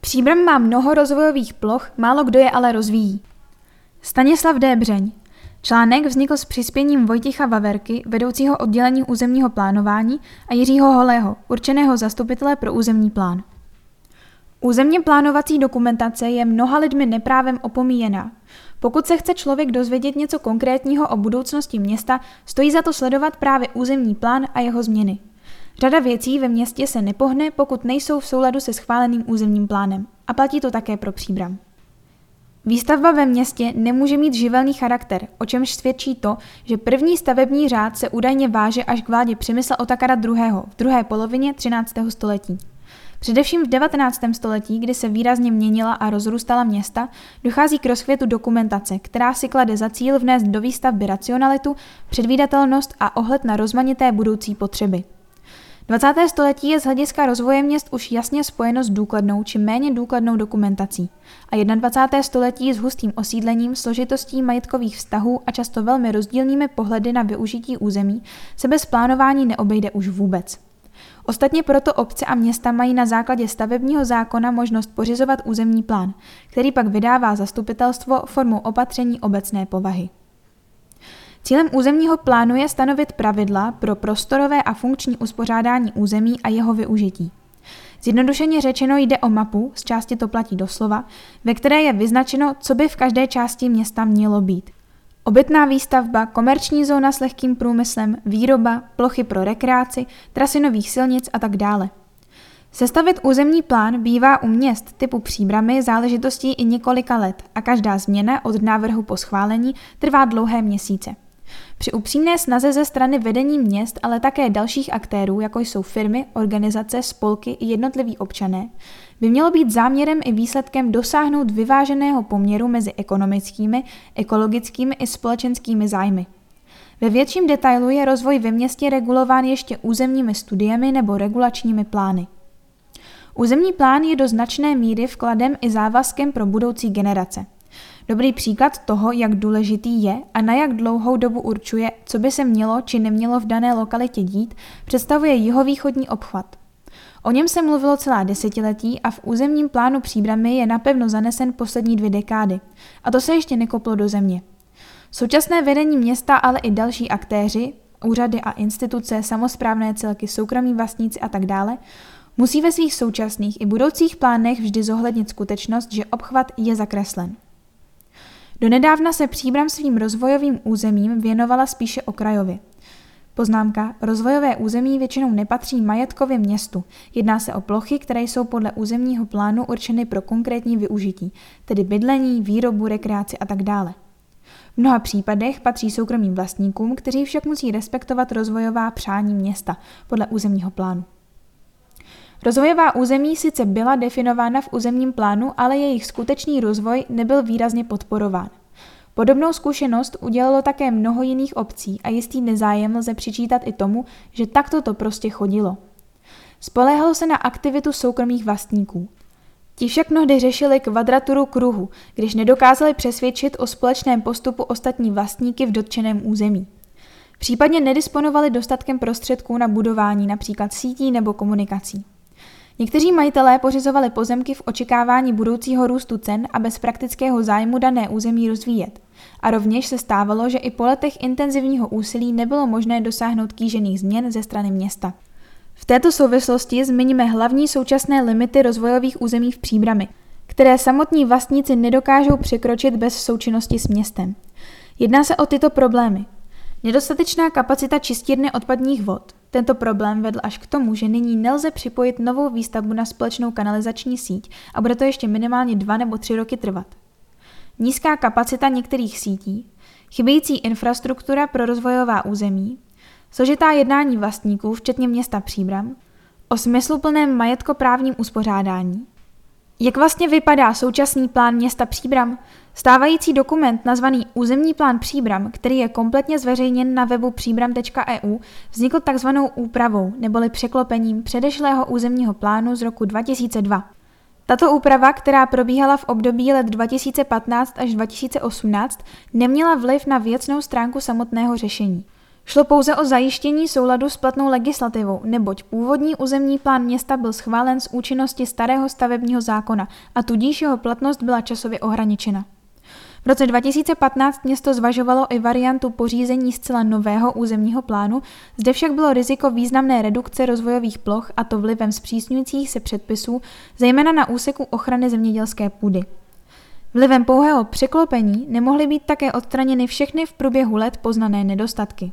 Příbram má mnoho rozvojových ploch, málo kdo je ale rozvíjí. Stanislav D. Břeň. Článek vznikl s přispěním Vojticha Vaverky, vedoucího oddělení územního plánování, a Jiřího Holého, určeného zastupitele pro územní plán. Územně plánovací dokumentace je mnoha lidmi neprávem opomíjená. Pokud se chce člověk dozvědět něco konkrétního o budoucnosti města, stojí za to sledovat právě územní plán a jeho změny. Řada věcí ve městě se nepohne, pokud nejsou v souladu se schváleným územním plánem. A platí to také pro příbram. Výstavba ve městě nemůže mít živelný charakter, o čemž svědčí to, že první stavební řád se údajně váže až k vládě Přemysla Otakara II. v druhé polovině 13. století. Především v 19. století, kdy se výrazně měnila a rozrůstala města, dochází k rozkvětu dokumentace, která si klade za cíl vnést do výstavby racionalitu, předvídatelnost a ohled na rozmanité budoucí potřeby. 20. století je z hlediska rozvoje měst už jasně spojeno s důkladnou či méně důkladnou dokumentací a 21. století s hustým osídlením, složitostí majetkových vztahů a často velmi rozdílnými pohledy na využití území se bez plánování neobejde už vůbec. Ostatně proto obce a města mají na základě stavebního zákona možnost pořizovat územní plán, který pak vydává zastupitelstvo formou opatření obecné povahy. Cílem územního plánu je stanovit pravidla pro prostorové a funkční uspořádání území a jeho využití. Zjednodušeně řečeno jde o mapu, z části to platí doslova, ve které je vyznačeno, co by v každé části města mělo být. Obytná výstavba, komerční zóna s lehkým průmyslem, výroba, plochy pro rekreaci, trasy nových silnic a tak dále. Sestavit územní plán bývá u měst typu příbramy záležitostí i několika let a každá změna od návrhu po schválení trvá dlouhé měsíce. Při upřímné snaze ze strany vedení měst, ale také dalších aktérů, jako jsou firmy, organizace, spolky i jednotliví občané, by mělo být záměrem i výsledkem dosáhnout vyváženého poměru mezi ekonomickými, ekologickými i společenskými zájmy. Ve větším detailu je rozvoj ve městě regulován ještě územními studiemi nebo regulačními plány. Územní plán je do značné míry vkladem i závazkem pro budoucí generace – Dobrý příklad toho, jak důležitý je a na jak dlouhou dobu určuje, co by se mělo či nemělo v dané lokalitě dít, představuje jihovýchodní obchvat. O něm se mluvilo celá desetiletí a v územním plánu příbramy je napevno zanesen poslední dvě dekády. A to se ještě nekoplo do země. Současné vedení města, ale i další aktéři, úřady a instituce, samozprávné celky, soukromí vlastníci a tak dále, musí ve svých současných i budoucích plánech vždy zohlednit skutečnost, že obchvat je zakreslen. Donedávna se Příbram svým rozvojovým územím věnovala spíše okrajově. Poznámka. Rozvojové území většinou nepatří majetkově městu. Jedná se o plochy, které jsou podle územního plánu určeny pro konkrétní využití, tedy bydlení, výrobu, rekreaci a tak dále. V mnoha případech patří soukromým vlastníkům, kteří však musí respektovat rozvojová přání města podle územního plánu. Rozvojová území sice byla definována v územním plánu, ale jejich skutečný rozvoj nebyl výrazně podporován. Podobnou zkušenost udělalo také mnoho jiných obcí a jistý nezájem lze přičítat i tomu, že takto to prostě chodilo. Spolehalo se na aktivitu soukromých vlastníků. Ti však mnohdy řešili kvadraturu kruhu, když nedokázali přesvědčit o společném postupu ostatní vlastníky v dotčeném území. Případně nedisponovali dostatkem prostředků na budování například sítí nebo komunikací. Někteří majitelé pořizovali pozemky v očekávání budoucího růstu cen a bez praktického zájmu dané území rozvíjet. A rovněž se stávalo, že i po letech intenzivního úsilí nebylo možné dosáhnout kýžených změn ze strany města. V této souvislosti zmiňme hlavní současné limity rozvojových území v příbrami, které samotní vlastníci nedokážou překročit bez součinnosti s městem. Jedná se o tyto problémy. Nedostatečná kapacita čistírny odpadních vod, tento problém vedl až k tomu, že nyní nelze připojit novou výstavbu na společnou kanalizační síť a bude to ještě minimálně dva nebo tři roky trvat. Nízká kapacita některých sítí, chybějící infrastruktura pro rozvojová území, složitá jednání vlastníků, včetně města Příbram, o smysluplném majetkoprávním uspořádání. Jak vlastně vypadá současný plán města Příbram? Stávající dokument nazvaný Územní plán Příbram, který je kompletně zveřejněn na webu příbram.eu, vznikl takzvanou úpravou neboli překlopením předešlého územního plánu z roku 2002. Tato úprava, která probíhala v období let 2015 až 2018, neměla vliv na věcnou stránku samotného řešení. Šlo pouze o zajištění souladu s platnou legislativou, neboť původní územní plán města byl schválen z účinnosti starého stavebního zákona a tudíž jeho platnost byla časově ohraničena. V roce 2015 město zvažovalo i variantu pořízení zcela nového územního plánu, zde však bylo riziko významné redukce rozvojových ploch a to vlivem zpřísňujících se předpisů, zejména na úseku ochrany zemědělské půdy. Vlivem pouhého překlopení nemohly být také odstraněny všechny v průběhu let poznané nedostatky.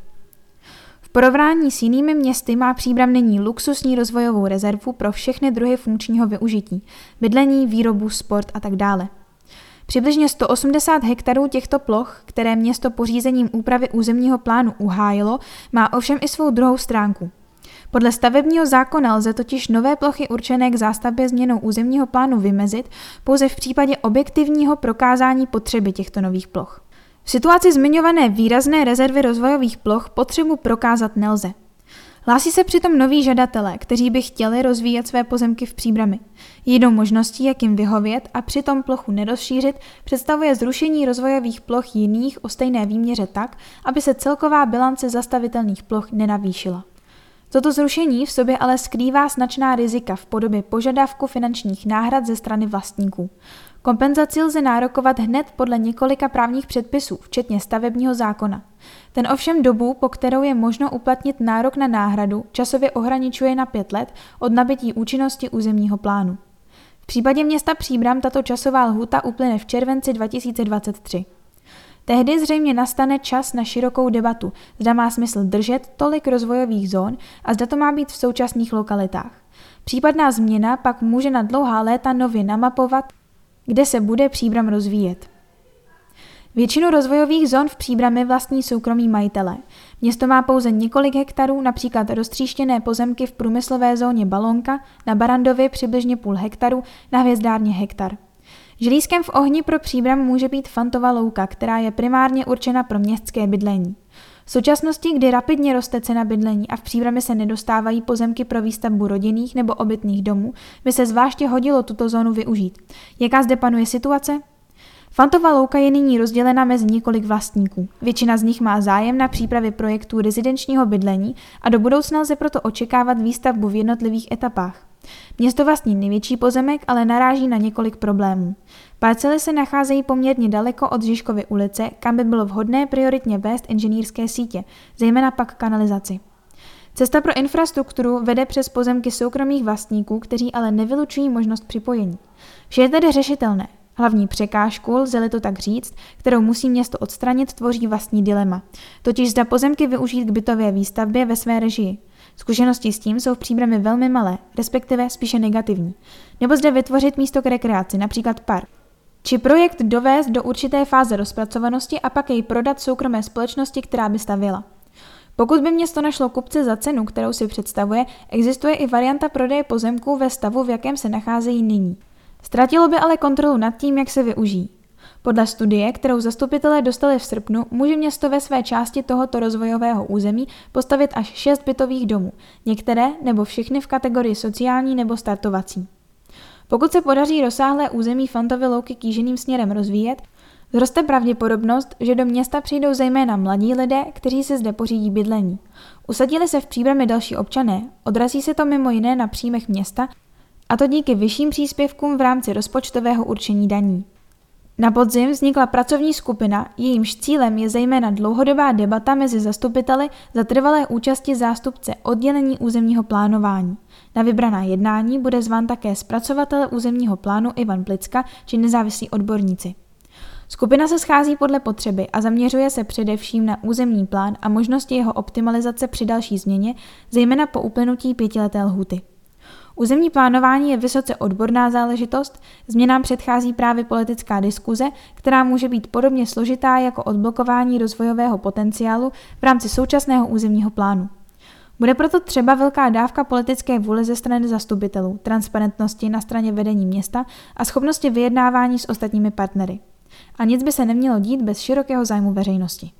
Porovnání s jinými městy má Příbram nyní luxusní rozvojovou rezervu pro všechny druhy funkčního využití, bydlení, výrobu, sport a tak dále. Přibližně 180 hektarů těchto ploch, které město pořízením úpravy územního plánu uhájilo, má ovšem i svou druhou stránku. Podle stavebního zákona lze totiž nové plochy určené k zástavbě změnou územního plánu vymezit pouze v případě objektivního prokázání potřeby těchto nových ploch. V situaci zmiňované výrazné rezervy rozvojových ploch potřebu prokázat nelze. Hlásí se přitom noví žadatelé, kteří by chtěli rozvíjet své pozemky v příbrami. Jednou možností, jak jim vyhovět a přitom plochu nerozšířit, představuje zrušení rozvojových ploch jiných o stejné výměře tak, aby se celková bilance zastavitelných ploch nenavýšila. Toto zrušení v sobě ale skrývá značná rizika v podobě požadavku finančních náhrad ze strany vlastníků. Kompenzaci lze nárokovat hned podle několika právních předpisů, včetně stavebního zákona. Ten ovšem dobu, po kterou je možno uplatnit nárok na náhradu, časově ohraničuje na pět let od nabití účinnosti územního plánu. V případě města Příbram tato časová lhuta uplyne v červenci 2023. Tehdy zřejmě nastane čas na širokou debatu, zda má smysl držet tolik rozvojových zón a zda to má být v současných lokalitách. Případná změna pak může na dlouhá léta nově namapovat, kde se bude příbram rozvíjet. Většinu rozvojových zón v příbrami vlastní soukromí majitele. Město má pouze několik hektarů, například roztříštěné pozemky v průmyslové zóně Balonka, na Barandově přibližně půl hektaru, na Hvězdárně hektar. Žilískem v ohni pro příbram může být Fantova louka, která je primárně určena pro městské bydlení. V současnosti, kdy rapidně roste cena bydlení a v příbrami se nedostávají pozemky pro výstavbu rodinných nebo obytných domů, by se zvláště hodilo tuto zónu využít. Jaká zde panuje situace? Fantova louka je nyní rozdělena mezi několik vlastníků. Většina z nich má zájem na přípravě projektů rezidenčního bydlení a do budoucna lze proto očekávat výstavbu v jednotlivých etapách. Město vlastní největší pozemek, ale naráží na několik problémů. Parcely se nacházejí poměrně daleko od Žižkovy ulice, kam by bylo vhodné prioritně vést inženýrské sítě, zejména pak kanalizaci. Cesta pro infrastrukturu vede přes pozemky soukromých vlastníků, kteří ale nevylučují možnost připojení. Vše je tedy řešitelné. Hlavní překážku, lze to tak říct, kterou musí město odstranit, tvoří vlastní dilema. Totiž zda pozemky využít k bytové výstavbě ve své režii. Zkušenosti s tím jsou v příbrami velmi malé, respektive spíše negativní. Nebo zde vytvořit místo k rekreaci, například park. Či projekt dovést do určité fáze rozpracovanosti a pak jej prodat soukromé společnosti, která by stavila. Pokud by město našlo kupce za cenu, kterou si představuje, existuje i varianta prodeje pozemků ve stavu, v jakém se nacházejí nyní. Ztratilo by ale kontrolu nad tím, jak se využijí. Podle studie, kterou zastupitelé dostali v srpnu, může město ve své části tohoto rozvojového území postavit až šest bytových domů, některé nebo všechny v kategorii sociální nebo startovací. Pokud se podaří rozsáhlé území Fantovy louky kýženým směrem rozvíjet, Zroste pravděpodobnost, že do města přijdou zejména mladí lidé, kteří se zde pořídí bydlení. Usadili se v příbrami další občané, odrazí se to mimo jiné na příjmech města, a to díky vyšším příspěvkům v rámci rozpočtového určení daní. Na podzim vznikla pracovní skupina, jejímž cílem je zejména dlouhodobá debata mezi zastupiteli za trvalé účasti zástupce oddělení územního plánování. Na vybraná jednání bude zván také zpracovatel územního plánu Ivan Plicka či nezávislí odborníci. Skupina se schází podle potřeby a zaměřuje se především na územní plán a možnosti jeho optimalizace při další změně, zejména po uplynutí pětileté lhuty. Územní plánování je vysoce odborná záležitost, změnám předchází právě politická diskuze, která může být podobně složitá jako odblokování rozvojového potenciálu v rámci současného územního plánu. Bude proto třeba velká dávka politické vůle ze strany zastupitelů, transparentnosti na straně vedení města a schopnosti vyjednávání s ostatními partnery. A nic by se nemělo dít bez širokého zájmu veřejnosti.